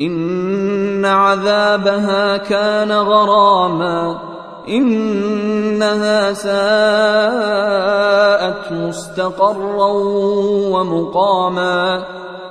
ان عذابها كان غراما انها ساءت مستقرا ومقاما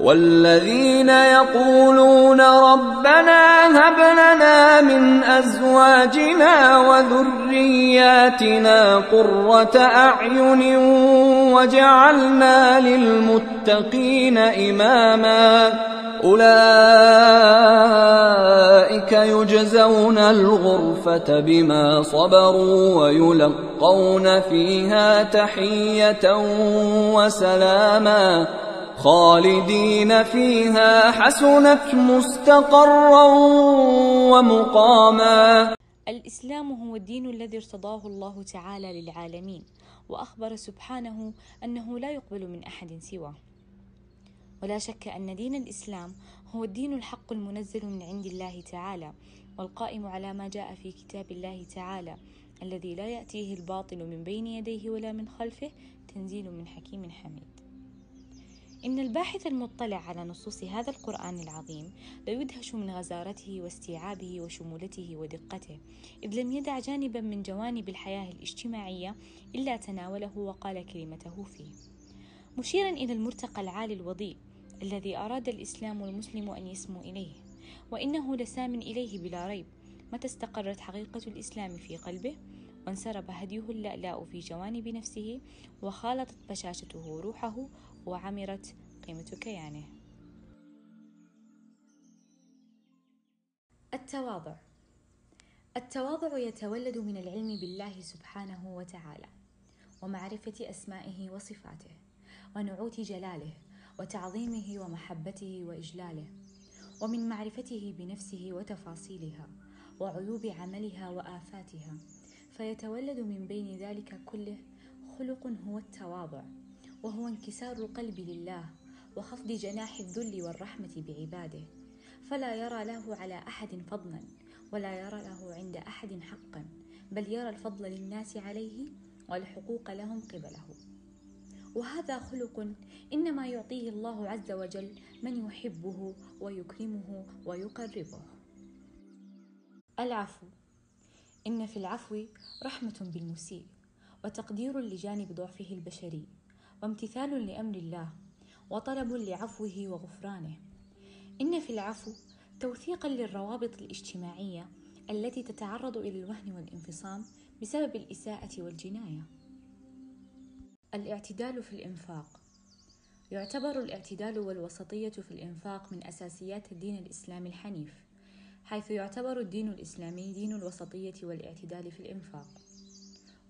والذين يقولون ربنا هب لنا من أزواجنا وذرياتنا قرة أعين وجعلنا للمتقين إماما أولئك يجزون الغرفة بما صبروا ويلقون فيها تحية وسلاما خالدين فيها حسنت مستقرا ومقاما. الإسلام هو الدين الذي ارتضاه الله تعالى للعالمين وأخبر سبحانه أنه لا يقبل من أحد سواه. ولا شك أن دين الإسلام هو الدين الحق المنزل من عند الله تعالى والقائم على ما جاء في كتاب الله تعالى الذي لا يأتيه الباطل من بين يديه ولا من خلفه تنزيل من حكيم حميد. إن الباحث المطلع على نصوص هذا القرآن العظيم ليدهش من غزارته واستيعابه وشمولته ودقته، إذ لم يدع جانبا من جوانب الحياة الاجتماعية إلا تناوله وقال كلمته فيه. مشيرا إلى المرتقى العالي الوضيء الذي أراد الإسلام والمسلم أن يسمو إليه، وإنه لسام إليه بلا ريب، متى استقرت حقيقة الإسلام في قلبه وانسرب هديه اللألاء في جوانب نفسه وخالطت بشاشته روحه وعمرت قيمة كيانه. التواضع. التواضع يتولد من العلم بالله سبحانه وتعالى ومعرفة أسمائه وصفاته ونعوت جلاله وتعظيمه ومحبته وإجلاله ومن معرفته بنفسه وتفاصيلها وعيوب عملها وآفاتها فيتولد من بين ذلك كله خلق هو التواضع وهو انكسار القلب لله وخفض جناح الذل والرحمة بعباده. فلا يرى له على أحد فضلا ولا يرى له عند أحد حقا بل يرى الفضل للناس عليه والحقوق لهم قبله. وهذا خلق إنما يعطيه الله عز وجل من يحبه ويكرمه ويقربه. العفو. إن في العفو رحمة بالمسيء وتقدير لجانب ضعفه البشري وامتثال لأمر الله وطلب لعفوه وغفرانه. إن في العفو توثيقا للروابط الاجتماعية التي تتعرض إلى الوهن والانفصام بسبب الإساءة والجناية. الاعتدال في الإنفاق. يعتبر الاعتدال والوسطية في الإنفاق من أساسيات الدين الإسلامي الحنيف. حيث يعتبر الدين الإسلامي دين الوسطية والاعتدال في الإنفاق.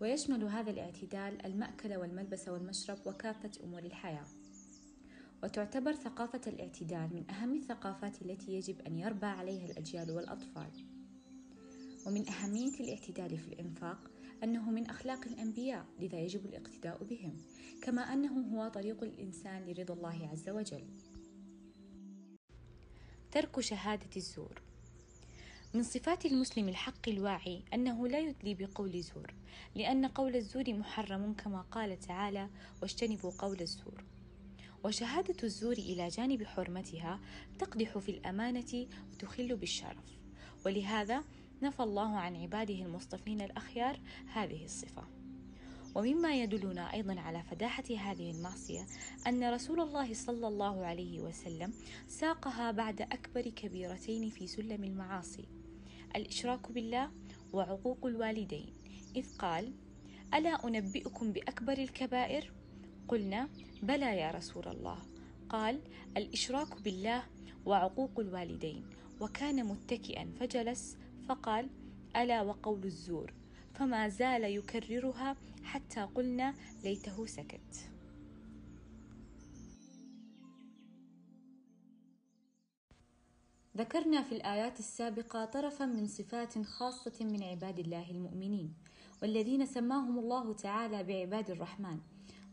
ويشمل هذا الاعتدال المأكل والملبس والمشرب وكافة أمور الحياة. وتعتبر ثقافة الاعتدال من أهم الثقافات التي يجب أن يربى عليها الأجيال والأطفال. ومن أهمية الاعتدال في الإنفاق أنه من أخلاق الأنبياء لذا يجب الاقتداء بهم كما أنه هو طريق الإنسان لرضا الله عز وجل. ترك شهادة الزور. من صفات المسلم الحق الواعي أنه لا يدلي بقول زور لأن قول الزور محرم كما قال تعالى واجتنبوا قول الزور وشهادة الزور إلى جانب حرمتها تقدح في الأمانة وتخل بالشرف. ولهذا نفى الله عن عباده المصطفين الأخيار هذه الصفة. ومما يدلنا أيضا على فداحة هذه المعصية أن رسول الله صلى الله عليه وسلم ساقها بعد أكبر كبيرتين في سلم المعاصي. الإشراك بالله وعقوق الوالدين. إذ قال ألا أنبئكم بأكبر الكبائر؟ قلنا بلى يا رسول الله. قال الإشراك بالله وعقوق الوالدين. وكان متكئا فجلس فقال ألا وقول الزور. فما زال يكررها حتى قلنا ليته سكت. ذكرنا في الآيات السابقة طرفا من صفات خاصة من عباد الله المؤمنين والذين سماهم الله تعالى بعباد الرحمن.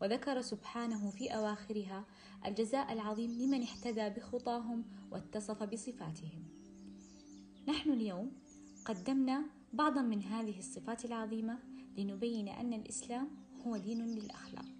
وذكر سبحانه في أواخرها الجزاء العظيم لمن اهتدى بخطاهم واتصف بصفاتهم. نحن اليوم قدمنا بعضا من هذه الصفات العظيمة لنبين أن الإسلام هو دين للأخلاق.